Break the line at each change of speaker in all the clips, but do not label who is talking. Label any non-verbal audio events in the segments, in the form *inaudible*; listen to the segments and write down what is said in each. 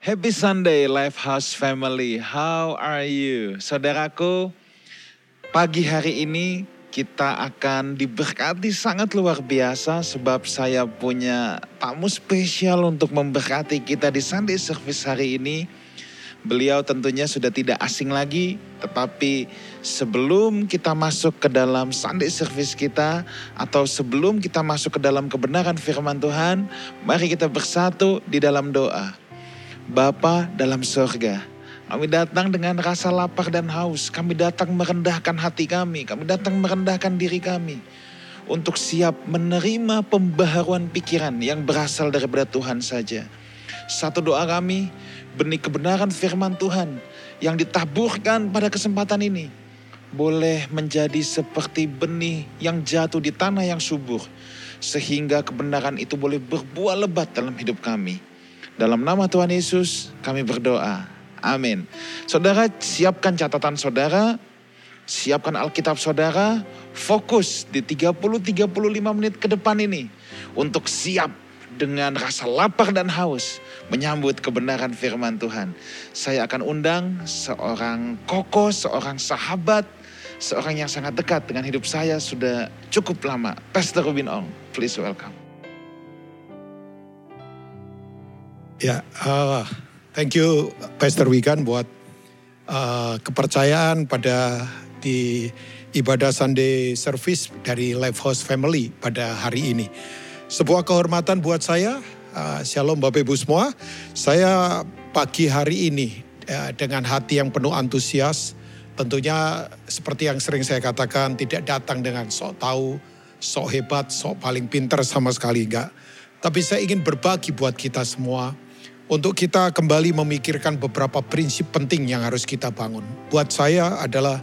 Happy Sunday Lifehouse Family, how are you? Saudaraku, pagi hari ini kita akan diberkati sangat luar biasa sebab saya punya tamu spesial untuk memberkati kita di Sunday Service hari ini. Beliau tentunya sudah tidak asing lagi, tetapi sebelum kita masuk ke dalam Sunday service kita atau sebelum kita masuk ke dalam kebenaran firman Tuhan, mari kita bersatu di dalam doa. Bapa dalam surga, kami datang dengan rasa lapar dan haus. Kami datang merendahkan hati kami. Kami datang merendahkan diri kami. Untuk siap menerima pembaharuan pikiran yang berasal daripada Tuhan saja. Satu doa kami, benih kebenaran firman Tuhan yang ditaburkan pada kesempatan ini. Boleh menjadi seperti benih yang jatuh di tanah yang subur. Sehingga kebenaran itu boleh berbuah lebat dalam hidup kami. Dalam nama Tuhan Yesus kami berdoa. Amin. Saudara siapkan catatan saudara, siapkan Alkitab saudara, fokus di 30-35 menit ke depan ini untuk siap dengan rasa lapar dan haus menyambut kebenaran firman Tuhan. Saya akan undang seorang koko, seorang sahabat, seorang yang sangat dekat dengan hidup saya sudah cukup lama. Pastor Rubin Ong, please welcome.
Ya, uh, thank you Pastor Wigan buat uh, kepercayaan pada di ibadah Sunday Service dari Lifehouse Family pada hari ini. Sebuah kehormatan buat saya, uh, Shalom Bapak Ibu semua. Saya pagi hari ini uh, dengan hati yang penuh antusias, tentunya seperti yang sering saya katakan tidak datang dengan sok tahu, sok hebat, sok paling pinter sama sekali enggak. Tapi saya ingin berbagi buat kita semua untuk kita kembali memikirkan beberapa prinsip penting yang harus kita bangun. Buat saya adalah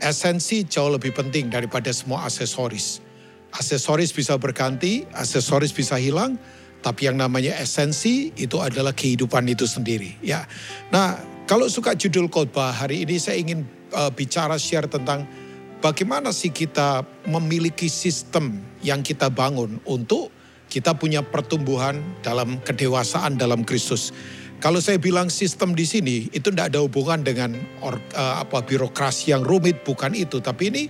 esensi jauh lebih penting daripada semua aksesoris. Aksesoris bisa berganti, aksesoris bisa hilang, tapi yang namanya esensi itu adalah kehidupan itu sendiri. Ya, nah kalau suka judul khotbah hari ini saya ingin uh, bicara share tentang bagaimana sih kita memiliki sistem yang kita bangun untuk kita punya pertumbuhan dalam kedewasaan dalam Kristus. Kalau saya bilang sistem di sini itu tidak ada hubungan dengan or, uh, apa birokrasi yang rumit, bukan itu. Tapi ini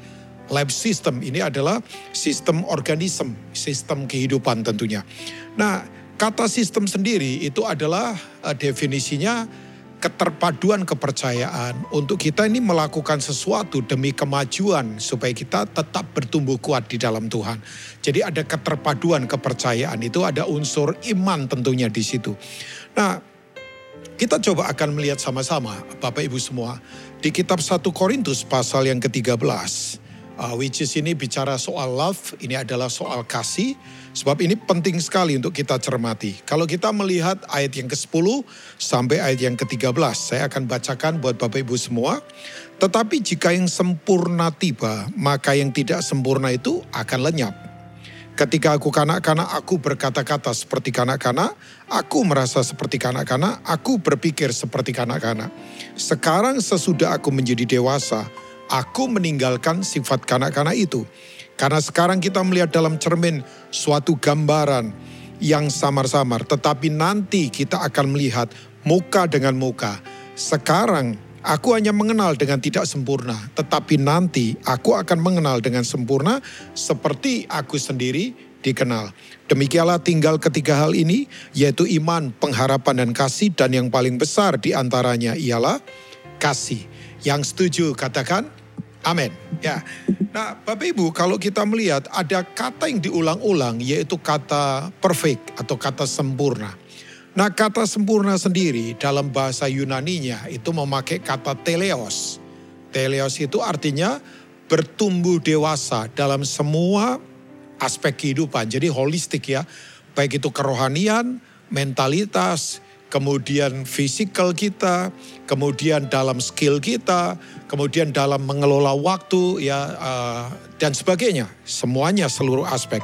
life system, ini adalah sistem organisme, sistem kehidupan tentunya. Nah, kata sistem sendiri itu adalah uh, definisinya keterpaduan kepercayaan untuk kita ini melakukan sesuatu demi kemajuan supaya kita tetap bertumbuh kuat di dalam Tuhan. Jadi ada keterpaduan kepercayaan itu ada unsur iman tentunya di situ. Nah, kita coba akan melihat sama-sama Bapak Ibu semua di kitab 1 Korintus pasal yang ke-13 uh, which is ini bicara soal love, ini adalah soal kasih. Sebab ini penting sekali untuk kita cermati. Kalau kita melihat ayat yang ke-10 sampai ayat yang ke-13, saya akan bacakan buat Bapak Ibu semua. Tetapi jika yang sempurna tiba, maka yang tidak sempurna itu akan lenyap. Ketika aku kanak-kanak, aku berkata-kata seperti kanak-kanak, aku merasa seperti kanak-kanak, aku berpikir seperti kanak-kanak. Sekarang sesudah aku menjadi dewasa, aku meninggalkan sifat kanak-kanak itu karena sekarang kita melihat dalam cermin suatu gambaran yang samar-samar, tetapi nanti kita akan melihat muka dengan muka. Sekarang aku hanya mengenal dengan tidak sempurna, tetapi nanti aku akan mengenal dengan sempurna seperti aku sendiri dikenal. Demikianlah tinggal ketiga hal ini, yaitu iman, pengharapan, dan kasih, dan yang paling besar di antaranya ialah kasih. Yang setuju katakan amin. Ya. Nah, Bapak Ibu, kalau kita melihat ada kata yang diulang-ulang yaitu kata perfect atau kata sempurna. Nah, kata sempurna sendiri dalam bahasa Yunaninya itu memakai kata teleos. Teleos itu artinya bertumbuh dewasa dalam semua aspek kehidupan. Jadi holistik ya. Baik itu kerohanian, mentalitas, kemudian fisikal kita, kemudian dalam skill kita, kemudian dalam mengelola waktu ya uh, dan sebagainya, semuanya seluruh aspek.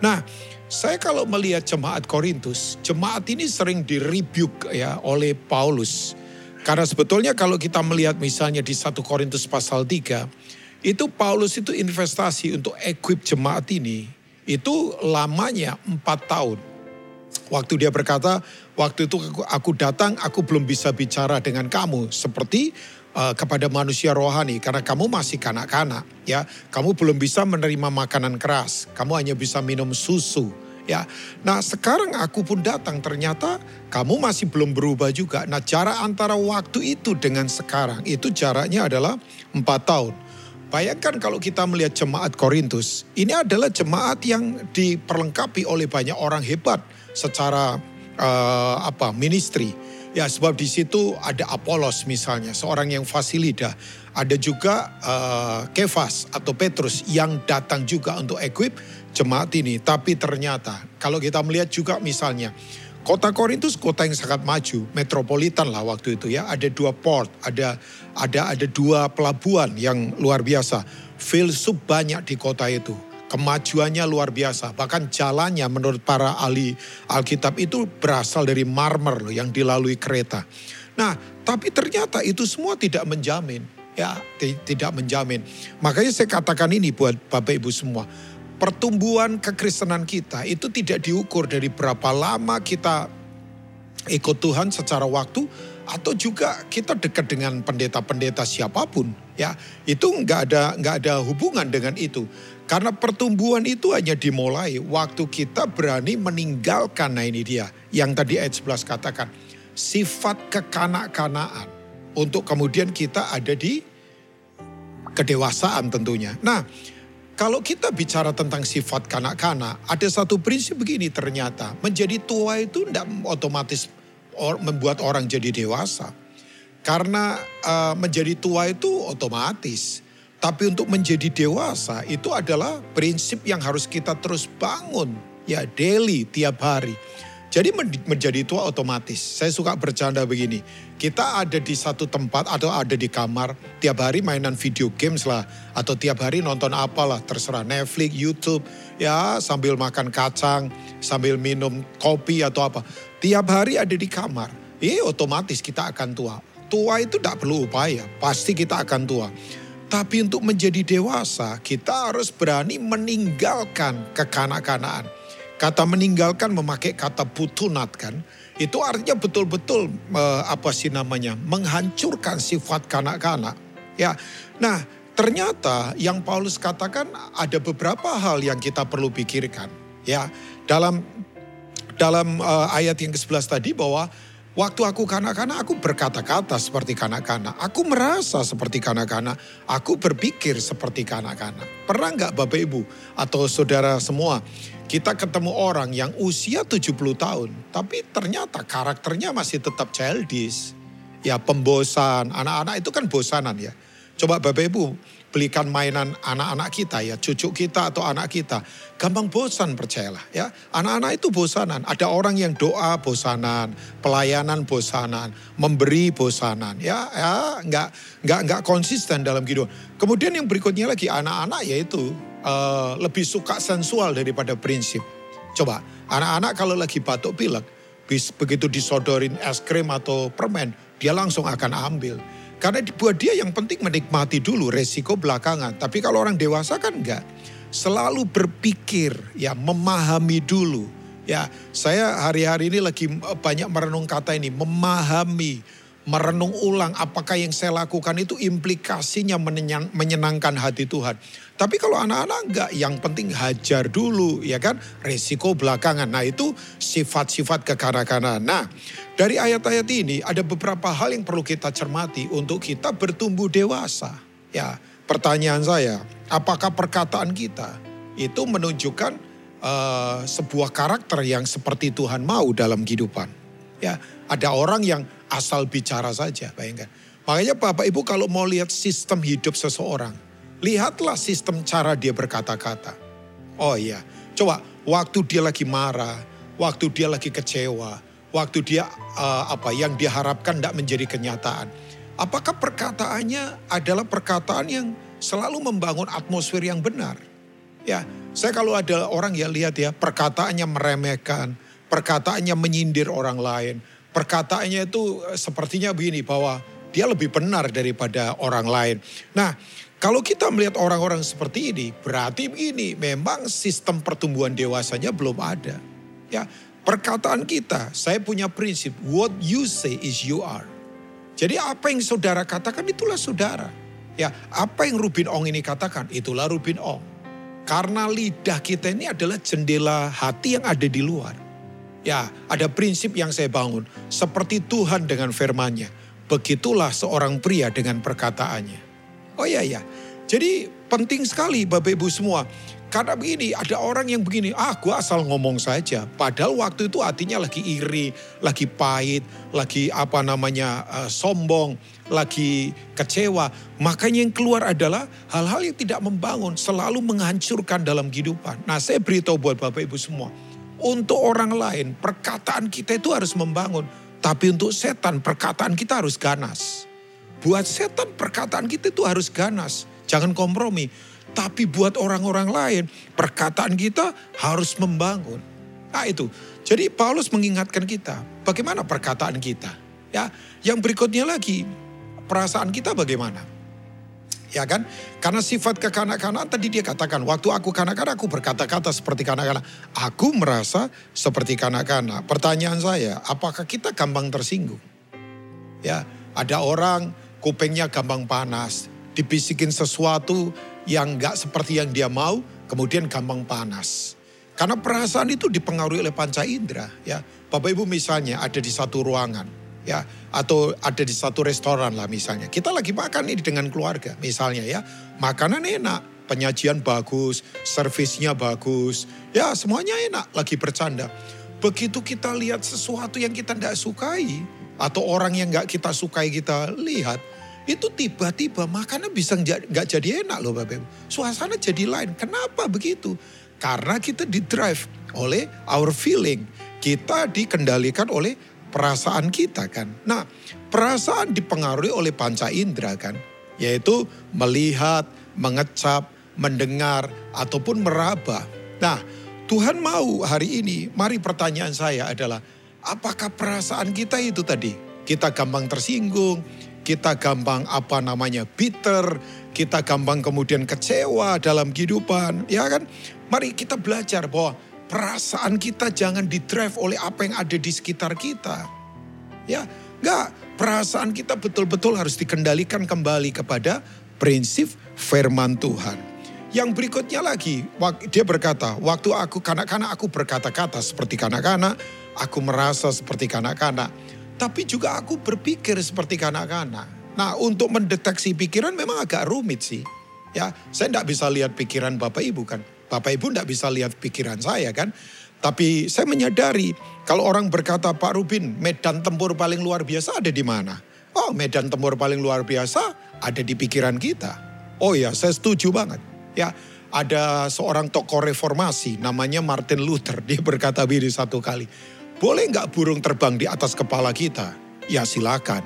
Nah, saya kalau melihat jemaat Korintus, jemaat ini sering direbuke ya oleh Paulus. Karena sebetulnya kalau kita melihat misalnya di 1 Korintus pasal 3, itu Paulus itu investasi untuk equip jemaat ini, itu lamanya 4 tahun. Waktu dia berkata, waktu itu aku datang, aku belum bisa bicara dengan kamu seperti uh, kepada manusia rohani karena kamu masih kanak-kanak ya. Kamu belum bisa menerima makanan keras, kamu hanya bisa minum susu ya. Nah sekarang aku pun datang ternyata kamu masih belum berubah juga. Nah jarak antara waktu itu dengan sekarang itu jaraknya adalah empat tahun. Bayangkan kalau kita melihat jemaat Korintus, ini adalah jemaat yang diperlengkapi oleh banyak orang hebat secara uh, apa ministry. Ya sebab di situ ada Apolos misalnya, seorang yang fasilida. Ada juga uh, Kefas atau Petrus yang datang juga untuk equip jemaat ini. Tapi ternyata kalau kita melihat juga misalnya Kota Korintus kota yang sangat maju, metropolitan lah waktu itu ya. Ada dua port, ada ada ada dua pelabuhan yang luar biasa. Filsuf banyak di kota itu. Kemajuannya luar biasa. Bahkan jalannya menurut para ahli Alkitab itu berasal dari marmer loh yang dilalui kereta. Nah, tapi ternyata itu semua tidak menjamin. Ya, tidak menjamin. Makanya saya katakan ini buat Bapak Ibu semua. Pertumbuhan kekristenan kita itu tidak diukur dari berapa lama kita ikut Tuhan secara waktu atau juga kita dekat dengan pendeta-pendeta siapa pun ya itu nggak ada nggak ada hubungan dengan itu karena pertumbuhan itu hanya dimulai waktu kita berani meninggalkan, nah ini dia yang tadi ayat 11 katakan, sifat kekanak-kanaan untuk kemudian kita ada di kedewasaan tentunya. Nah, kalau kita bicara tentang sifat kanak-kanak, ada satu prinsip begini ternyata, menjadi tua itu tidak otomatis membuat orang jadi dewasa. Karena uh, menjadi tua itu otomatis tapi untuk menjadi dewasa itu adalah prinsip yang harus kita terus bangun. Ya daily, tiap hari. Jadi menjadi tua otomatis. Saya suka bercanda begini. Kita ada di satu tempat atau ada di kamar. Tiap hari mainan video games lah. Atau tiap hari nonton apalah. Terserah Netflix, Youtube. Ya sambil makan kacang. Sambil minum kopi atau apa. Tiap hari ada di kamar. Ya otomatis kita akan tua. Tua itu tidak perlu upaya. Pasti kita akan tua. Tapi untuk menjadi dewasa, kita harus berani meninggalkan kekanak-kanaan. Kata meninggalkan memakai kata putunat kan. Itu artinya betul-betul uh, apa sih namanya? Menghancurkan sifat kanak-kanak. Ya. Nah, ternyata yang Paulus katakan ada beberapa hal yang kita perlu pikirkan. Ya, dalam dalam uh, ayat yang ke-11 tadi bahwa Waktu aku kanak-kanak, aku berkata-kata seperti kanak-kanak. Aku merasa seperti kanak-kanak. Aku berpikir seperti kanak-kanak. Pernah nggak Bapak Ibu atau saudara semua, kita ketemu orang yang usia 70 tahun, tapi ternyata karakternya masih tetap childish. Ya pembosan, anak-anak itu kan bosanan ya. Coba Bapak Ibu belikan mainan anak-anak kita ya, cucu kita atau anak kita. Gampang bosan percayalah ya. Anak-anak itu bosanan. Ada orang yang doa bosanan, pelayanan bosanan, memberi bosanan. Ya, ya nggak nggak nggak konsisten dalam kehidupan. Kemudian yang berikutnya lagi anak-anak yaitu uh, lebih suka sensual daripada prinsip. Coba anak-anak kalau lagi batuk pilek, begitu disodorin es krim atau permen, dia langsung akan ambil karena buat dia yang penting menikmati dulu resiko belakangan. Tapi kalau orang dewasa kan enggak. Selalu berpikir ya memahami dulu. Ya saya hari-hari ini lagi eh, banyak merenung kata ini. Memahami, merenung ulang apakah yang saya lakukan itu implikasinya menyenangkan hati Tuhan. Tapi kalau anak-anak enggak, yang penting hajar dulu ya kan, resiko belakangan. Nah itu sifat-sifat kekanak-kanakan. Nah dari ayat-ayat ini ada beberapa hal yang perlu kita cermati untuk kita bertumbuh dewasa. Ya pertanyaan saya, apakah perkataan kita itu menunjukkan uh, sebuah karakter yang seperti Tuhan mau dalam kehidupan? Ya ada orang yang asal bicara saja, bayangkan. Makanya Bapak Ibu kalau mau lihat sistem hidup seseorang, Lihatlah sistem cara dia berkata-kata. Oh iya, coba waktu dia lagi marah, waktu dia lagi kecewa, waktu dia uh, apa yang diharapkan tidak menjadi kenyataan. Apakah perkataannya adalah perkataan yang selalu membangun atmosfer yang benar? Ya, saya kalau ada orang yang lihat ya perkataannya meremehkan, perkataannya menyindir orang lain, perkataannya itu eh, sepertinya begini bahwa dia lebih benar daripada orang lain. Nah, kalau kita melihat orang-orang seperti ini, berarti begini, memang sistem pertumbuhan dewasanya belum ada. Ya, perkataan kita, saya punya prinsip, what you say is you are. Jadi apa yang saudara katakan itulah saudara. Ya, apa yang Rubin Ong ini katakan, itulah Rubin Ong. Karena lidah kita ini adalah jendela hati yang ada di luar. Ya, ada prinsip yang saya bangun. Seperti Tuhan dengan firmannya. Begitulah seorang pria dengan perkataannya. Oh iya, iya. Jadi penting sekali Bapak Ibu semua. Karena begini, ada orang yang begini, ah gue asal ngomong saja. Padahal waktu itu hatinya lagi iri, lagi pahit, lagi apa namanya uh, sombong, lagi kecewa. Makanya yang keluar adalah hal-hal yang tidak membangun, selalu menghancurkan dalam kehidupan. Nah saya beritahu buat Bapak Ibu semua. Untuk orang lain, perkataan kita itu harus membangun. Tapi untuk setan, perkataan kita harus ganas. Buat setan, perkataan kita itu harus ganas. Jangan kompromi tapi buat orang-orang lain, perkataan kita harus membangun. Nah itu. Jadi Paulus mengingatkan kita, bagaimana perkataan kita. Ya, yang berikutnya lagi, perasaan kita bagaimana? Ya kan? Karena sifat kekanak-kanakan tadi dia katakan, waktu aku kanak-kanak aku berkata-kata seperti kanak-kanak. Aku merasa seperti kanak-kanak. Pertanyaan saya, apakah kita gampang tersinggung? Ya, ada orang kupingnya gampang panas, dibisikin sesuatu yang nggak seperti yang dia mau, kemudian gampang panas. Karena perasaan itu dipengaruhi oleh panca indera, ya. Bapak Ibu misalnya ada di satu ruangan, ya, atau ada di satu restoran lah misalnya. Kita lagi makan ini dengan keluarga, misalnya ya. Makanan enak, penyajian bagus, servisnya bagus, ya semuanya enak, lagi bercanda. Begitu kita lihat sesuatu yang kita tidak sukai, atau orang yang nggak kita sukai kita lihat, itu tiba-tiba makanan bisa nggak jadi enak loh Bapak Ibu. Suasana jadi lain. Kenapa begitu? Karena kita di drive oleh our feeling. Kita dikendalikan oleh perasaan kita kan. Nah perasaan dipengaruhi oleh panca indera kan. Yaitu melihat, mengecap, mendengar, ataupun meraba. Nah Tuhan mau hari ini, mari pertanyaan saya adalah apakah perasaan kita itu tadi? Kita gampang tersinggung, kita gampang apa namanya bitter, kita gampang kemudian kecewa dalam kehidupan, ya kan? Mari kita belajar bahwa perasaan kita jangan didrive oleh apa yang ada di sekitar kita. Ya, enggak, perasaan kita betul-betul harus dikendalikan kembali kepada prinsip firman Tuhan. Yang berikutnya lagi, dia berkata, waktu aku kanak-kanak aku berkata-kata seperti kanak-kanak, aku merasa seperti kanak-kanak tapi juga aku berpikir seperti kanak-kanak. Nah untuk mendeteksi pikiran memang agak rumit sih. Ya, saya tidak bisa lihat pikiran Bapak Ibu kan. Bapak Ibu tidak bisa lihat pikiran saya kan. Tapi saya menyadari kalau orang berkata Pak Rubin medan tempur paling luar biasa ada di mana? Oh medan tempur paling luar biasa ada di pikiran kita. Oh ya saya setuju banget. Ya ada seorang tokoh reformasi namanya Martin Luther. Dia berkata begini satu kali. Boleh nggak burung terbang di atas kepala kita? Ya silakan.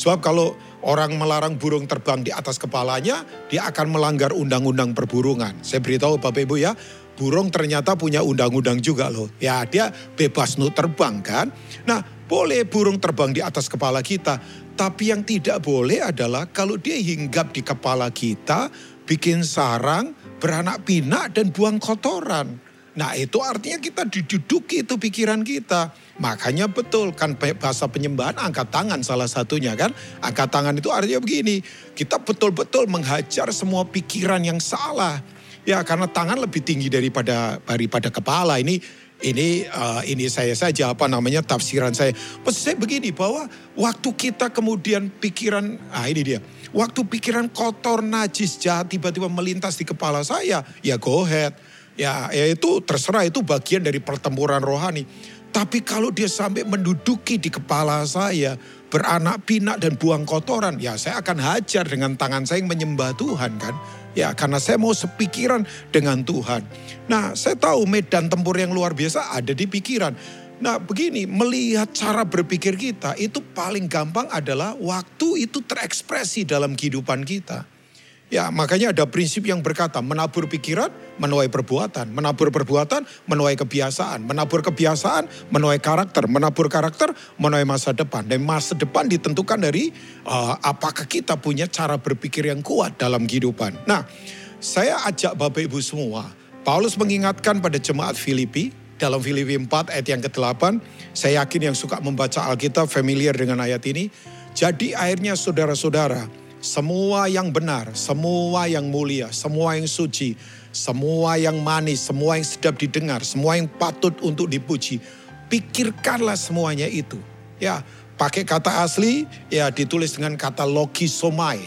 Sebab kalau orang melarang burung terbang di atas kepalanya, dia akan melanggar undang-undang perburungan. Saya beritahu Bapak Ibu ya, burung ternyata punya undang-undang juga loh. Ya dia bebas nu terbang kan. Nah boleh burung terbang di atas kepala kita. Tapi yang tidak boleh adalah kalau dia hinggap di kepala kita, bikin sarang, beranak pinak dan buang kotoran. Nah itu artinya kita diduduki itu pikiran kita. Makanya betul kan bahasa penyembahan angkat tangan salah satunya kan. Angkat tangan itu artinya begini. Kita betul-betul menghajar semua pikiran yang salah. Ya karena tangan lebih tinggi daripada daripada kepala. Ini ini uh, ini saya saja apa namanya tafsiran saya. Maksud saya begini bahwa waktu kita kemudian pikiran ah ini dia. Waktu pikiran kotor najis jahat tiba-tiba melintas di kepala saya, ya go ahead Ya, ya itu terserah itu bagian dari pertempuran rohani. Tapi kalau dia sampai menduduki di kepala saya, beranak pinak dan buang kotoran, ya saya akan hajar dengan tangan saya yang menyembah Tuhan kan. Ya karena saya mau sepikiran dengan Tuhan. Nah saya tahu medan tempur yang luar biasa ada di pikiran. Nah begini, melihat cara berpikir kita itu paling gampang adalah waktu itu terekspresi dalam kehidupan kita. Ya makanya ada prinsip yang berkata menabur pikiran menuai perbuatan. Menabur perbuatan menuai kebiasaan. Menabur kebiasaan menuai karakter. Menabur karakter menuai masa depan. Dan masa depan ditentukan dari uh, apakah kita punya cara berpikir yang kuat dalam kehidupan. Nah saya ajak Bapak Ibu semua. Paulus mengingatkan pada jemaat Filipi dalam Filipi 4 ayat yang ke-8. Saya yakin yang suka membaca Alkitab familiar dengan ayat ini. Jadi akhirnya saudara-saudara, semua yang benar, semua yang mulia, semua yang suci, semua yang manis, semua yang sedap didengar, semua yang patut untuk dipuji, pikirkanlah semuanya itu. Ya, pakai kata asli, ya ditulis dengan kata logisomai.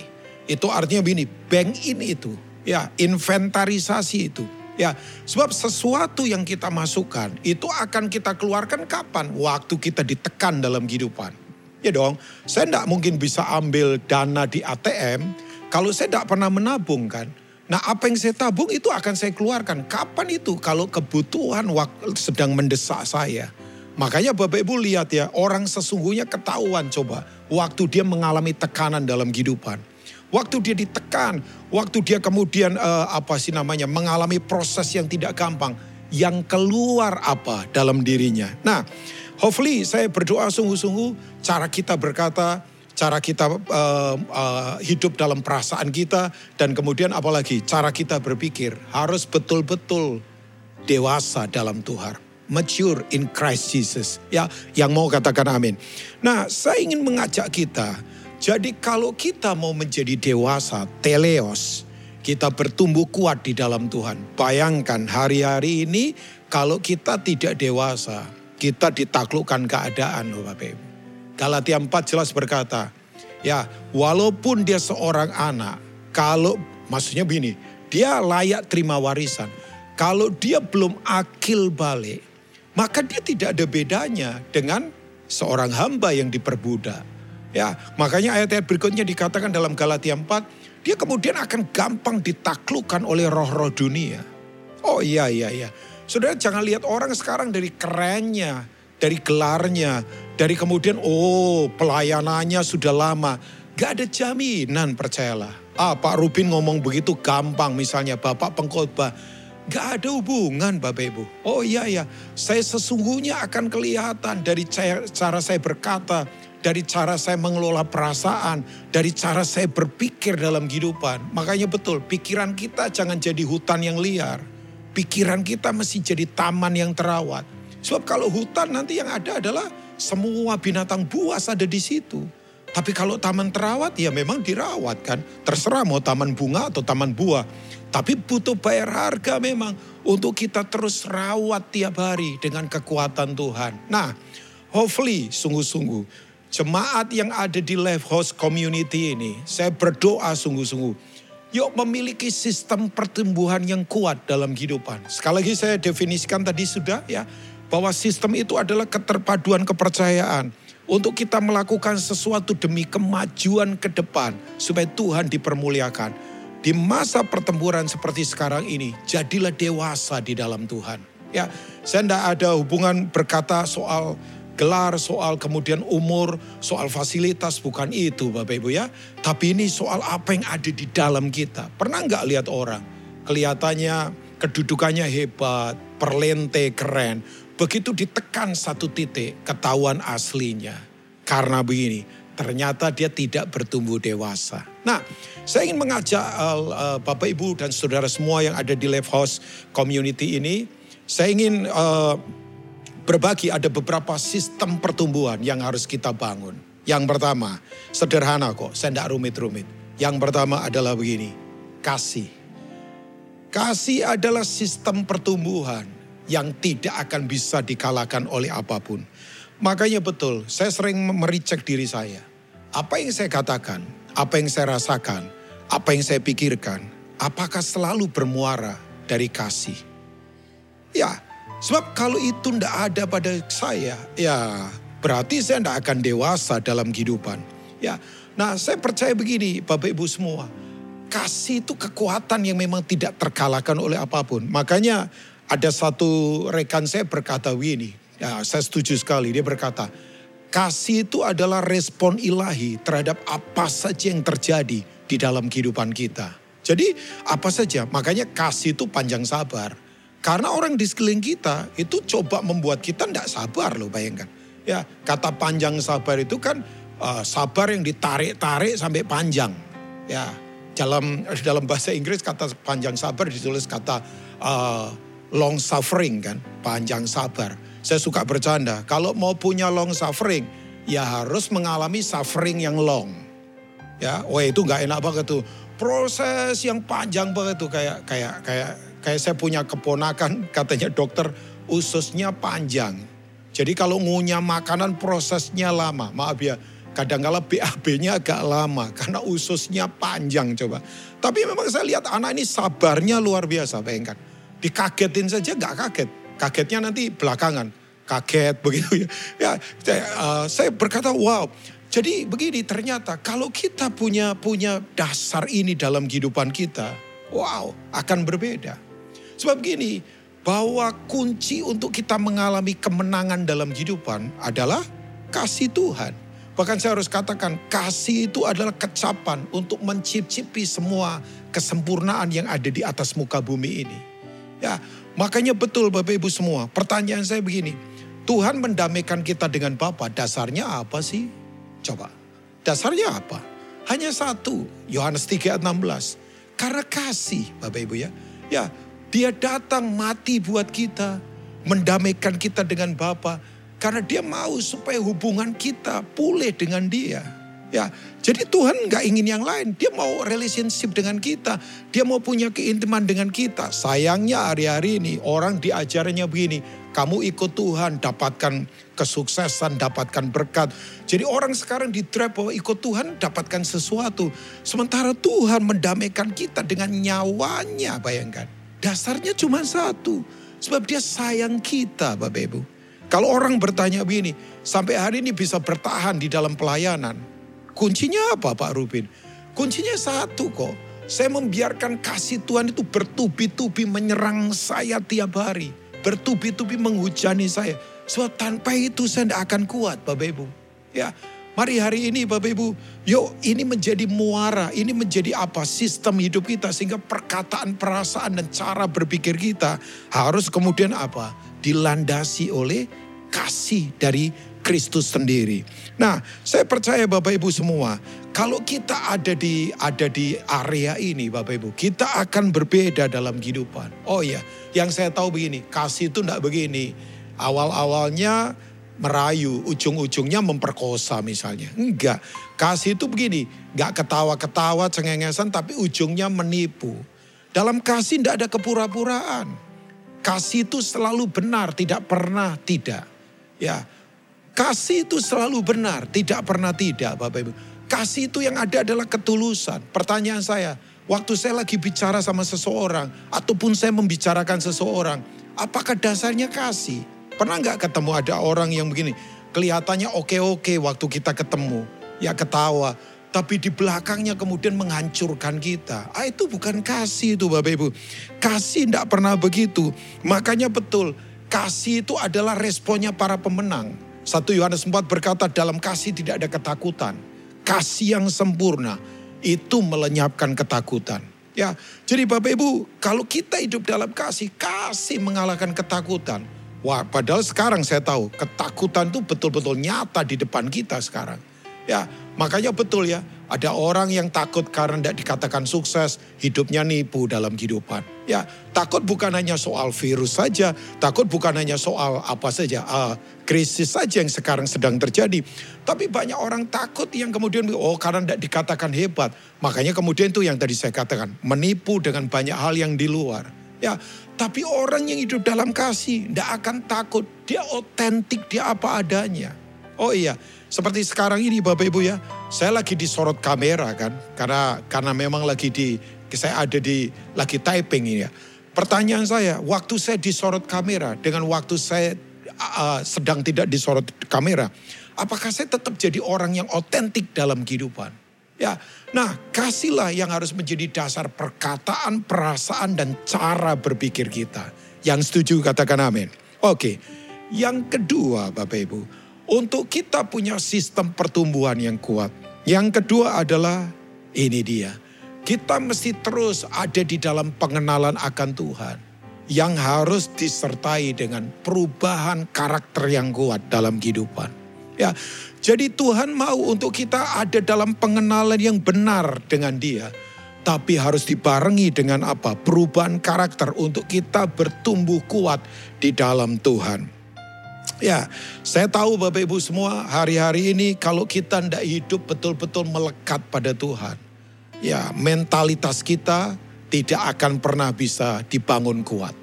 Itu artinya begini, bank in itu, ya inventarisasi itu. Ya, sebab sesuatu yang kita masukkan itu akan kita keluarkan kapan? Waktu kita ditekan dalam kehidupan. Ya dong, saya tidak mungkin bisa ambil dana di ATM kalau saya tidak pernah menabung kan. Nah apa yang saya tabung itu akan saya keluarkan. Kapan itu? Kalau kebutuhan sedang mendesak saya. Makanya Bapak Ibu lihat ya, orang sesungguhnya ketahuan coba. Waktu dia mengalami tekanan dalam kehidupan Waktu dia ditekan, waktu dia kemudian uh, apa sih namanya mengalami proses yang tidak gampang, yang keluar apa dalam dirinya. Nah, hopefully saya berdoa sungguh-sungguh cara kita berkata, cara kita uh, uh, hidup dalam perasaan kita dan kemudian apalagi cara kita berpikir harus betul-betul dewasa dalam Tuhan mature in Christ Jesus. Ya, yang mau katakan amin. Nah, saya ingin mengajak kita jadi kalau kita mau menjadi dewasa, teleos, kita bertumbuh kuat di dalam Tuhan. Bayangkan hari-hari ini kalau kita tidak dewasa, kita ditaklukkan keadaan loh Bapak Ibu. Galatia 4 jelas berkata, ya walaupun dia seorang anak, kalau maksudnya begini, dia layak terima warisan. Kalau dia belum akil balik, maka dia tidak ada bedanya dengan seorang hamba yang diperbudak. Ya, makanya ayat-ayat berikutnya dikatakan dalam Galatia 4, dia kemudian akan gampang ditaklukkan oleh roh-roh dunia. Oh iya, iya, iya. Saudara jangan lihat orang sekarang dari kerennya, dari gelarnya, dari kemudian oh pelayanannya sudah lama. Gak ada jaminan percayalah. Ah Pak Rubin ngomong begitu gampang misalnya Bapak pengkhotbah. Gak ada hubungan Bapak Ibu. Oh iya iya, saya sesungguhnya akan kelihatan dari cara saya berkata, dari cara saya mengelola perasaan, dari cara saya berpikir dalam kehidupan. Makanya betul, pikiran kita jangan jadi hutan yang liar. Pikiran kita mesti jadi taman yang terawat. Sebab kalau hutan nanti yang ada adalah semua binatang buas ada di situ. Tapi kalau taman terawat ya memang dirawat kan. Terserah mau taman bunga atau taman buah. Tapi butuh bayar harga memang untuk kita terus rawat tiap hari dengan kekuatan Tuhan. Nah, hopefully sungguh-sungguh jemaat yang ada di Life House Community ini, saya berdoa sungguh-sungguh. Yuk memiliki sistem pertumbuhan yang kuat dalam kehidupan. Sekali lagi saya definisikan tadi sudah ya, bahwa sistem itu adalah keterpaduan kepercayaan. Untuk kita melakukan sesuatu demi kemajuan ke depan, supaya Tuhan dipermuliakan. Di masa pertempuran seperti sekarang ini, jadilah dewasa di dalam Tuhan. Ya, saya tidak ada hubungan berkata soal gelar, soal kemudian umur, soal fasilitas, bukan itu Bapak Ibu ya. Tapi ini soal apa yang ada di dalam kita. Pernah nggak lihat orang? Kelihatannya kedudukannya hebat, perlente, keren. Begitu ditekan satu titik, ketahuan aslinya. Karena begini, ternyata dia tidak bertumbuh dewasa. Nah, saya ingin mengajak uh, uh, Bapak Ibu dan saudara semua yang ada di Live House Community ini, saya ingin uh, berbagi ada beberapa sistem pertumbuhan yang harus kita bangun. Yang pertama, sederhana kok, saya tidak rumit-rumit. Yang pertama adalah begini, kasih. Kasih adalah sistem pertumbuhan yang tidak akan bisa dikalahkan oleh apa pun. Makanya betul, saya sering mericek diri saya. Apa yang saya katakan, apa yang saya rasakan, apa yang saya pikirkan, apakah selalu bermuara dari kasih? Ya, Sebab kalau itu tidak ada pada saya, ya berarti saya tidak akan dewasa dalam kehidupan. Ya, nah saya percaya begini Bapak Ibu semua. Kasih itu kekuatan yang memang tidak terkalahkan oleh apa pun. Makanya ada satu rekan saya berkata begini, ya saya setuju sekali. Dia berkata, kasih itu adalah respon ilahi terhadap apa saja yang terjadi di dalam kehidupan kita. Jadi apa saja, makanya kasih itu panjang sabar. Karena orang di sekeliling kita itu coba membuat kita tidak sabar loh bayangkan. Ya kata panjang sabar itu kan uh, sabar yang ditarik-tarik sampai panjang. Ya dalam dalam bahasa Inggris kata panjang sabar ditulis kata uh, long suffering kan, panjang sabar. Saya suka bercanda, kalau mau punya long suffering, ya harus mengalami suffering yang long. Ya, wah itu nggak enak banget tuh. Proses yang panjang banget tuh kayak kayak kayak kayak saya punya keponakan *laughs* katanya dokter ususnya panjang. Jadi kalau ngunyah makanan prosesnya lama. Maaf ya, kadang-kala BAB-nya agak lama *laughs* karena ususnya panjang coba. Tapi memang saya lihat anak ini sabarnya luar biasa, bayangkan. Dikagetin saja nggak kaget. Kagetnya nanti belakangan. Kaget *laughs* begitu ya. Ya, saya, uh, saya berkata wow. Jadi begini ternyata kalau kita punya punya dasar ini dalam kehidupan kita, wow akan berbeda. Sebab begini, bahwa kunci untuk kita mengalami kemenangan dalam kehidupan adalah kasih Tuhan. Bahkan saya harus katakan kasih itu adalah kecapan untuk mencicipi semua kesempurnaan yang ada di atas muka bumi ini. Ya, makanya betul Bapak Ibu semua. Pertanyaan saya begini, Tuhan mendamaikan kita dengan Bapa, dasarnya apa sih? Coba. Dasarnya apa? Hanya satu, Yohanes 3 ayat 16. Karena kasih, Bapak Ibu ya. Ya, dia datang mati buat kita, mendamaikan kita dengan Bapa karena dia mau supaya hubungan kita pulih dengan dia. Ya, jadi Tuhan nggak ingin yang lain. Dia mau relationship dengan kita. Dia mau punya keintiman dengan kita. Sayangnya hari-hari ini orang diajarnya begini. Kamu ikut Tuhan, dapatkan kesuksesan, dapatkan berkat. Jadi orang sekarang di trap bahwa ikut Tuhan dapatkan sesuatu. Sementara Tuhan mendamaikan kita dengan nyawanya, bayangkan. Dasarnya cuma satu. Sebab dia sayang kita Bapak Ibu. Kalau orang bertanya begini, sampai hari ini bisa bertahan di dalam pelayanan. Kuncinya apa Pak Rubin? Kuncinya satu kok. Saya membiarkan kasih Tuhan itu bertubi-tubi menyerang saya tiap hari. Bertubi-tubi menghujani saya. Sebab tanpa itu saya tidak akan kuat Bapak Ibu. Ya, Mari hari ini Bapak Ibu, yuk ini menjadi muara, ini menjadi apa sistem hidup kita sehingga perkataan, perasaan dan cara berpikir kita harus kemudian apa? Dilandasi oleh kasih dari Kristus sendiri. Nah, saya percaya Bapak Ibu semua, kalau kita ada di ada di area ini Bapak Ibu, kita akan berbeda dalam kehidupan. Oh ya, yang saya tahu begini, kasih itu enggak begini. Awal-awalnya merayu, ujung-ujungnya memperkosa misalnya. Enggak, kasih itu begini, enggak ketawa-ketawa cengengesan tapi ujungnya menipu. Dalam kasih tidak ada kepura-puraan. Kasih itu selalu benar, tidak pernah tidak. Ya, kasih itu selalu benar, tidak pernah tidak Bapak Ibu. Kasih itu yang ada adalah ketulusan. Pertanyaan saya, waktu saya lagi bicara sama seseorang, ataupun saya membicarakan seseorang, apakah dasarnya kasih? Pernah nggak ketemu ada orang yang begini, kelihatannya oke-oke waktu kita ketemu, ya ketawa, tapi di belakangnya kemudian menghancurkan kita. Ah itu bukan kasih itu Bapak Ibu. Kasih tidak pernah begitu. Makanya betul, kasih itu adalah responnya para pemenang. Satu Yohanes 4 berkata dalam kasih tidak ada ketakutan. Kasih yang sempurna itu melenyapkan ketakutan. Ya, jadi Bapak Ibu, kalau kita hidup dalam kasih, kasih mengalahkan ketakutan. Wah, padahal sekarang saya tahu ketakutan itu betul-betul nyata di depan kita sekarang. Ya, makanya betul ya, ada orang yang takut karena tidak dikatakan sukses, hidupnya nipu dalam kehidupan. Ya, takut bukan hanya soal virus saja, takut bukan hanya soal apa saja, uh, krisis saja yang sekarang sedang terjadi. Tapi banyak orang takut yang kemudian, oh karena tidak dikatakan hebat. Makanya kemudian itu yang tadi saya katakan, menipu dengan banyak hal yang di luar. Ya, tapi orang yang hidup dalam kasih tidak akan takut. Dia otentik, dia apa adanya. Oh iya, seperti sekarang ini Bapak Ibu ya, saya lagi disorot kamera kan, karena karena memang lagi di saya ada di lagi typing ini ya. Pertanyaan saya, waktu saya disorot kamera dengan waktu saya uh, sedang tidak disorot kamera, apakah saya tetap jadi orang yang otentik dalam kehidupan? Ya, nah kasihlah yang harus menjadi dasar perkataan, perasaan dan cara berpikir kita. Yang setuju katakan amin. Oke, yang kedua Bapak Ibu, untuk kita punya sistem pertumbuhan yang kuat. Yang kedua adalah ini dia. Kita mesti terus ada di dalam pengenalan akan Tuhan. Yang harus disertai dengan perubahan karakter yang kuat dalam kehidupan. Ya, jadi Tuhan mau untuk kita ada dalam pengenalan yang benar dengan dia. tapi harus dibarengi dengan apa? Perubahan karakter untuk kita bertumbuh kuat di dalam Tuhan. Ya, saya tahu Bapak Ibu semua hari-hari ini kalau kita tidak hidup betul-betul melekat pada Tuhan. Ya, mentalitas kita tidak akan pernah bisa dibangun kuat.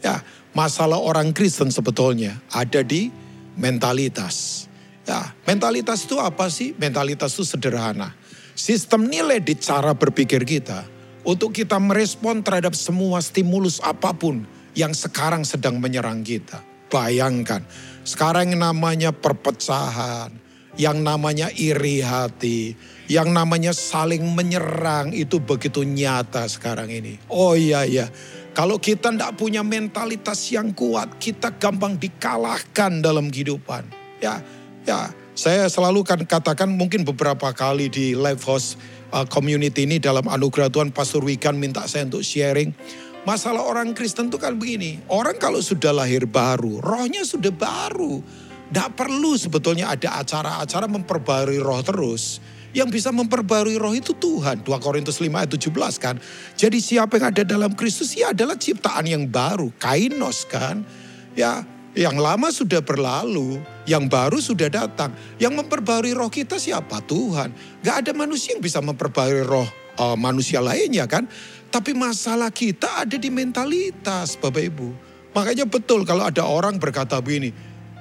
Ya, masalah orang Kristen sebetulnya ada di mentalitas. Ya, mentalitas itu apa sih? Mentalitas itu sederhana sistem nilai di cara berpikir kita untuk kita merespon terhadap semua stimulus apa pun yang sekarang sedang menyerang kita. Bayangkan, sekarang yang namanya perpecahan, yang namanya iri hati, yang namanya saling menyerang itu begitu nyata sekarang ini. Oh iya iya, kalau kita tidak punya mentalitas yang kuat, kita gampang dikalahkan dalam kehidupan. Ya, ya, saya selalu kan katakan mungkin beberapa kali di live host uh, community ini dalam anugerah Tuhan Pastor Wikan minta saya untuk sharing. Masalah orang Kristen itu kan begini, orang kalau sudah lahir baru, rohnya sudah baru. Tidak perlu sebetulnya ada acara-acara memperbarui roh terus. Yang bisa memperbarui roh itu Tuhan. 2 Korintus 5 ayat 17 kan. Jadi siapa yang ada dalam Kristus ya adalah ciptaan yang baru. Kainos kan. Ya yang lama sudah berlalu, yang baru sudah datang. Yang memperbarui roh kita siapa? Tuhan. Gak ada manusia yang bisa memperbarui roh uh, manusia lainnya kan. Tapi masalah kita ada di mentalitas Bapak Ibu. Makanya betul kalau ada orang berkata begini.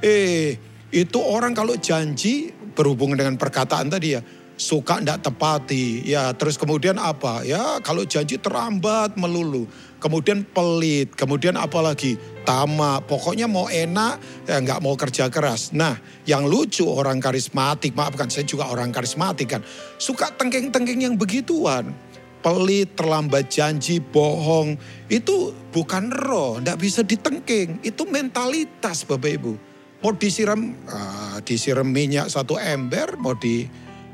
Eh itu orang kalau janji berhubungan dengan perkataan tadi ya suka tidak tepati. Ya, terus kemudian apa? Ya, kalau janji terambat melulu. Kemudian pelit, kemudian apalagi tamak. Pokoknya mau enak, ya nggak mau kerja keras. Nah, yang lucu orang karismatik, maafkan saya juga orang karismatik kan. Suka tengking-tengking yang begituan. Pelit, terlambat janji, bohong. Itu bukan roh, nggak bisa ditengking. Itu mentalitas Bapak Ibu. Mau disiram, uh, disiram minyak satu ember, mau di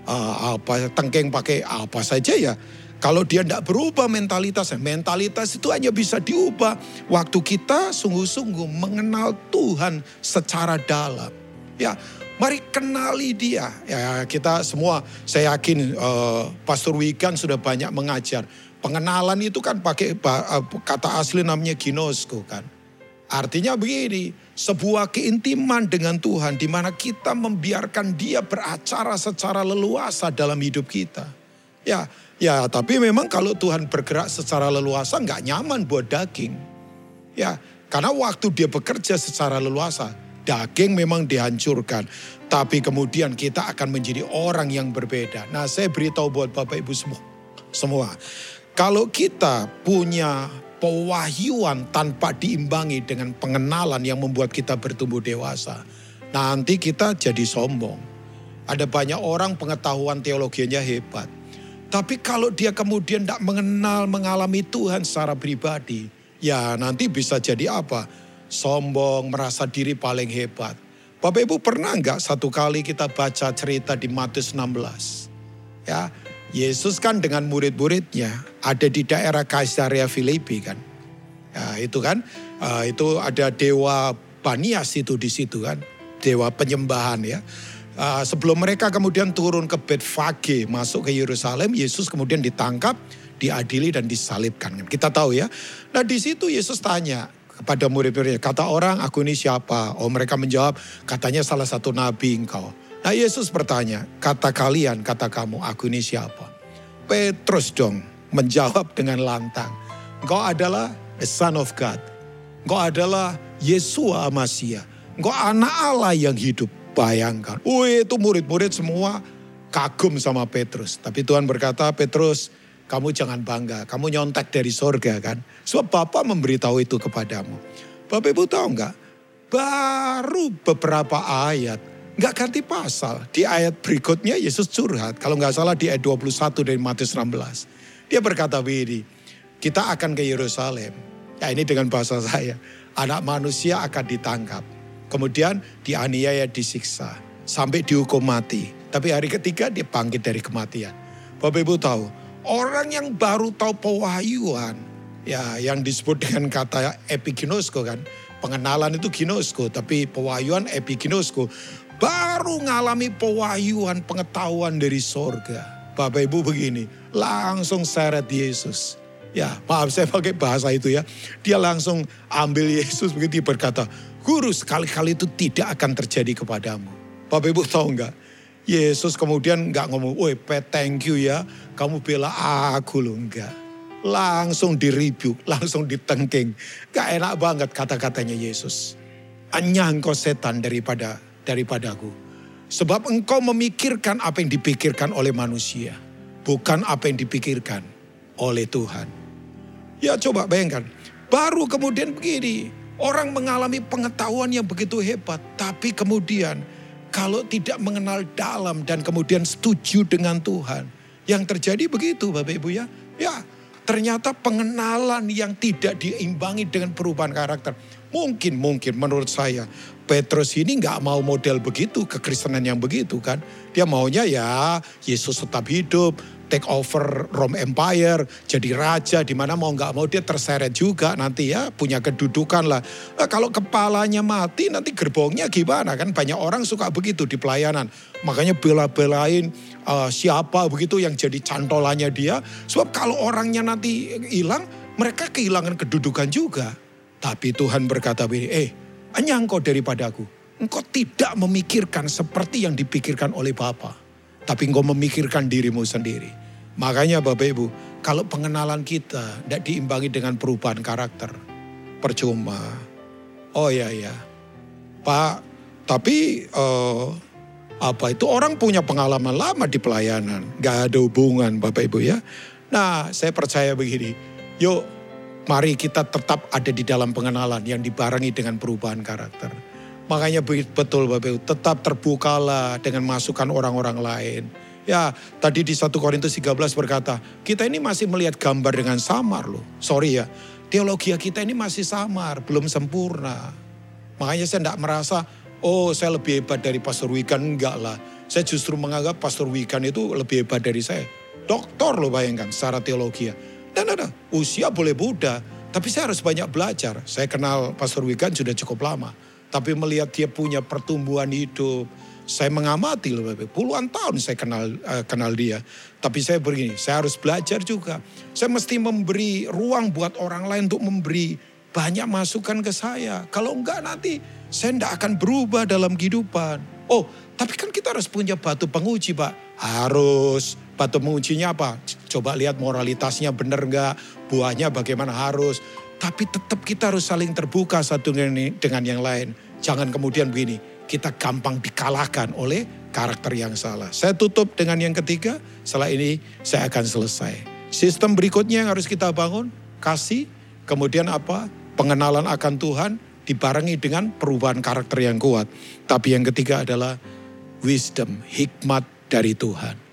uh, apa tengking pakai apa saja ya. Kalau dia tidak berubah mentalitasnya, mentalitas itu hanya bisa diubah waktu kita sungguh-sungguh mengenal Tuhan secara dalam. Ya, mari kenali dia. Ya, kita semua, saya yakin uh, Pastor Wikan sudah banyak mengajar. Pengenalan itu kan pakai uh, kata asli namanya ginosko kan. Artinya begini, sebuah keintiman dengan Tuhan di mana kita membiarkan dia beracara secara leluasa dalam hidup kita. Ya, ya tapi memang kalau Tuhan bergerak secara leluasa nggak nyaman buat daging. Ya, karena waktu dia bekerja secara leluasa, daging memang dihancurkan. Tapi kemudian kita akan menjadi orang yang berbeda. Nah saya beritahu buat Bapak Ibu semua. semua kalau kita punya pewahyuan tanpa diimbangi dengan pengenalan yang membuat kita bertumbuh dewasa. Nanti kita jadi sombong. Ada banyak orang pengetahuan teologinya hebat. Tapi kalau dia kemudian tidak mengenal, mengalami Tuhan secara pribadi, ya nanti bisa jadi apa? Sombong, merasa diri paling hebat. Bapak Ibu pernah nggak satu kali kita baca cerita di Matius 16? Ya, Yesus kan dengan murid-muridnya ada di daerah Kaisaria Filipi kan. Ya, itu kan, uh, itu ada dewa Banias itu di situ kan, dewa penyembahan ya. Uh, sebelum mereka kemudian turun ke Betfage masuk ke Yerusalem, Yesus kemudian ditangkap, diadili dan disalibkan. Kita tahu ya. Nah di situ Yesus tanya kepada murid-muridnya, kata orang aku ini siapa? Oh mereka menjawab, katanya salah satu nabi engkau. Nah Yesus bertanya, kata kalian, kata kamu, aku ini siapa? Petrus dong menjawab dengan lantang. Engkau adalah the son of God. Engkau adalah Yesua Amasia. Engkau anak Allah yang hidup. Bayangkan. Wih itu murid-murid semua kagum sama Petrus. Tapi Tuhan berkata, Petrus kamu jangan bangga. Kamu nyontek dari sorga kan. Sebab Bapak memberitahu itu kepadamu. Bapak Ibu tahu enggak? Baru beberapa ayat nggak ganti pasal. Di ayat berikutnya Yesus curhat. Kalau nggak salah di ayat 21 dari Matius 16. Dia berkata begini, kita akan ke Yerusalem. Ya ini dengan bahasa saya. Anak manusia akan ditangkap. Kemudian dianiaya, disiksa. Sampai dihukum mati. Tapi hari ketiga dia bangkit dari kematian. Bapak Ibu tahu, orang yang baru tahu pewahyuan. Ya yang disebut dengan kata epiginosko kan. Pengenalan itu ginosko, tapi pewahyuan epiginosko baru ngalami pewahyuan pengetahuan dari sorga. Bapak Ibu begini, langsung seret Yesus. Ya, maaf saya pakai bahasa itu ya. Dia langsung ambil Yesus begitu berkata, Guru sekali-kali itu tidak akan terjadi kepadamu. Bapak Ibu tahu enggak? Yesus kemudian enggak ngomong, woi thank you ya, kamu bela aku loh enggak. Langsung diribuk, langsung ditengking. Gak enak banget kata-katanya Yesus. Hanya engkau setan daripada daripadaku. Sebab engkau memikirkan apa yang dipikirkan oleh manusia. Bukan apa yang dipikirkan oleh Tuhan. Ya coba bayangkan, baru kemudian begini, orang mengalami pengetahuan yang begitu hebat, tapi kemudian kalau tidak mengenal dalam dan kemudian setuju dengan Tuhan, yang terjadi begitu Bapak Ibu ya, ya ternyata pengenalan yang tidak diimbangi dengan perubahan karakter. Mungkin, mungkin menurut saya Petrus ini nggak mau model begitu, kekristenan yang begitu kan. Dia maunya ya Yesus tetap hidup, take over Rome Empire, jadi raja di mana mau nggak mau dia terseret juga nanti ya punya kedudukan lah. Nah, kalau kepalanya mati nanti gerbongnya gimana kan banyak orang suka begitu di pelayanan. Makanya bela-belain uh, siapa begitu yang jadi cantolannya dia. Sebab kalau orangnya nanti hilang mereka kehilangan kedudukan juga. Tapi Tuhan berkata begini, eh hanya engkau daripadaku. Engkau tidak memikirkan seperti yang dipikirkan oleh Bapak tapi engkau memikirkan dirimu sendiri. Makanya Bapak Ibu, kalau pengenalan kita tidak diimbangi dengan perubahan karakter, percuma. Oh ya ya, Pak, tapi uh, apa itu orang punya pengalaman lama di pelayanan, gak ada hubungan Bapak Ibu ya. Nah saya percaya begini, yuk mari kita tetap ada di dalam pengenalan yang dibarengi dengan perubahan karakter. Makanya betul Bapak Ibu, tetap terbukalah dengan masukan orang-orang lain. Ya, tadi di 1 Korintus 13 berkata, kita ini masih melihat gambar dengan samar loh. Sorry ya, teologi kita ini masih samar, belum sempurna. Makanya saya tidak merasa, oh saya lebih hebat dari Pastor Wigan, enggak lah. Saya justru menganggap Pastor Wigan itu lebih hebat dari saya. Doktor loh bayangkan secara teologi. Dan ada, usia boleh muda, tapi saya harus banyak belajar. Saya kenal Pastor Wigan sudah cukup lama tapi melihat dia punya pertumbuhan hidup. Saya mengamati loh Bapak. Puluhan tahun saya kenal uh, kenal dia. Tapi saya begini, saya harus belajar juga. Saya mesti memberi ruang buat orang lain untuk memberi banyak masukan ke saya. Kalau enggak nanti saya enggak akan berubah dalam kehidupan. Oh, tapi kan kita harus punya batu penguji Pak. Harus. Batu pengujinya apa? Coba lihat moralitasnya benar enggak, buahnya bagaimana harus. Tapi tetap kita harus saling terbuka satu dengan yang lain. Jangan kemudian begini, kita gampang dikalahkan oleh karakter yang salah. Saya tutup dengan yang ketiga, setelah ini saya akan selesai. Sistem berikutnya yang harus kita bangun, kasih, kemudian apa? Pengenalan akan Tuhan dibarengi dengan perubahan karakter yang kuat. Tapi yang ketiga adalah wisdom, hikmat dari Tuhan.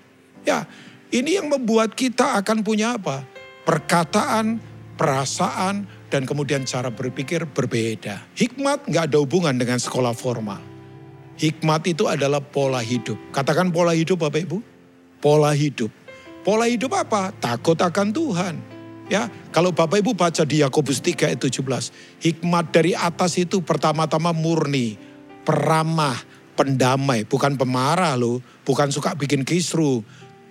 Ya, ini yang membuat kita akan punya apa? Perkataan, perasaan, dan kemudian cara berpikir berbeda. Hikmat nggak ada hubungan dengan sekolah formal. Hikmat itu adalah pola hidup. Katakan pola hidup Bapak Ibu. Pola hidup. Pola hidup apa? Takut akan Tuhan. Ya, kalau Bapak Ibu baca di Yakobus 3 ayat 17, hikmat dari atas itu pertama-tama murni, peramah, pendamai, bukan pemarah loh, bukan suka bikin kisru.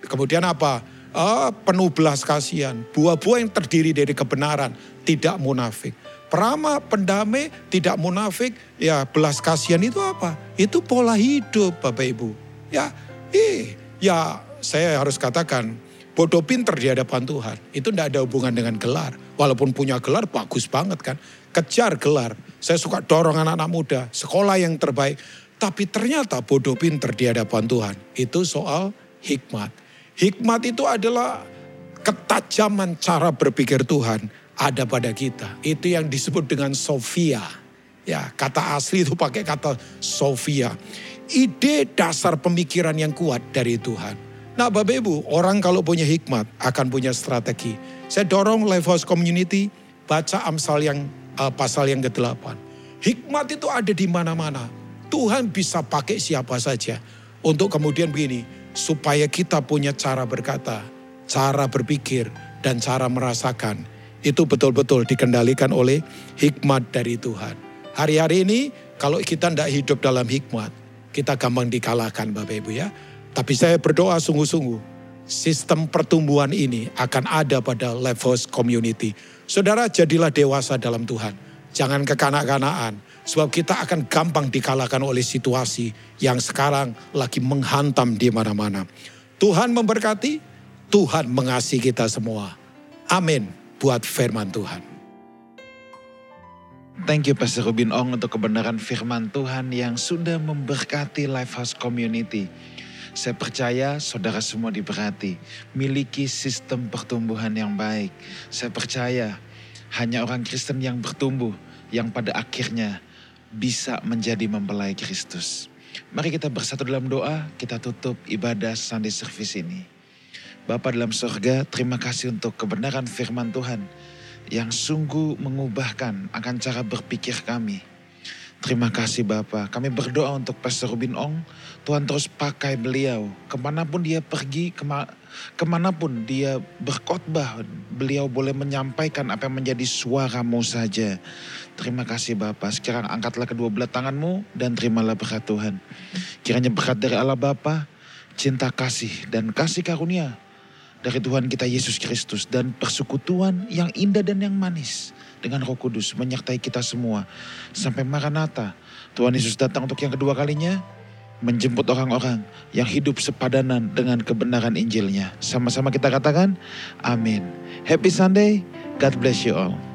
Kemudian apa? uh, penuh belas kasihan. Buah-buah yang terdiri dari kebenaran, tidak munafik. Perama, pendamai, tidak munafik, ya belas kasihan itu apa? Itu pola hidup Bapak Ibu. Ya, eh, ya saya harus katakan, bodoh pinter di hadapan Tuhan. Itu tidak ada hubungan dengan gelar. Walaupun punya gelar bagus banget kan. Kejar gelar. Saya suka dorong anak-anak muda, sekolah yang terbaik. Tapi ternyata bodoh pinter di hadapan Tuhan. Itu soal hikmat Hikmat itu adalah ketajaman cara berpikir Tuhan ada pada kita. Itu yang disebut dengan Sofia. Ya, kata asli itu pakai kata Sofia. Ide dasar pemikiran yang kuat dari Tuhan. Nah Bapak Ibu, orang kalau punya hikmat akan punya strategi. Saya dorong Lifehouse Community baca Amsal yang uh, pasal yang ke-8. Hikmat itu ada di mana-mana. Tuhan bisa pakai siapa saja. Untuk kemudian begini, supaya kita punya cara berkata, cara berpikir, dan cara merasakan. Itu betul-betul dikendalikan oleh hikmat dari Tuhan. Hari-hari ini kalau kita tidak hidup dalam hikmat, kita gampang dikalahkan Bapak Ibu ya. Tapi saya berdoa sungguh-sungguh, sistem pertumbuhan ini akan ada pada House Community. Saudara jadilah dewasa dalam Tuhan. Jangan kekanak-kanaan. Sebab kita akan gampang dikalahkan oleh situasi yang sekarang lagi menghantam di mana-mana. Tuhan memberkati, Tuhan mengasihi kita semua. Amin buat firman Tuhan.
Thank you Pastor Rubin Ong untuk kebenaran firman Tuhan yang sudah memberkati Lifehouse Community. Saya percaya saudara semua diberkati, miliki sistem pertumbuhan yang baik. Saya percaya hanya orang Kristen yang bertumbuh yang pada akhirnya bisa menjadi mempelai Kristus. Mari kita bersatu dalam doa, kita tutup ibadah Sunday Service ini. Bapa dalam surga, terima kasih untuk kebenaran firman Tuhan yang sungguh mengubahkan akan cara berpikir kami. Terima kasih Bapak. Kami berdoa untuk Pastor Rubin Ong. Tuhan terus pakai beliau. Ke mana pun dia pergi, kema ke mana pun dia berkhotbah, beliau boleh menyampaikan apa yang menjadi suaramu saja. Terima kasih Bapak. Sekarang angkatlah kedua belah tanganmu dan terimalah berkat Tuhan. Kiranya berkat dari Allah Bapa, cinta kasih dan kasih karunia dari Tuhan kita Yesus Kristus dan persekutuan yang indah dan yang manis dengan Roh Kudus menyertai kita semua sampai Maranatha. Tuhan Yesus datang untuk yang kedua kalinya menjemput orang-orang yang hidup sepadanan dengan kebenaran Injilnya. Sama-sama kita katakan, amin. Happy Sunday, God bless you all.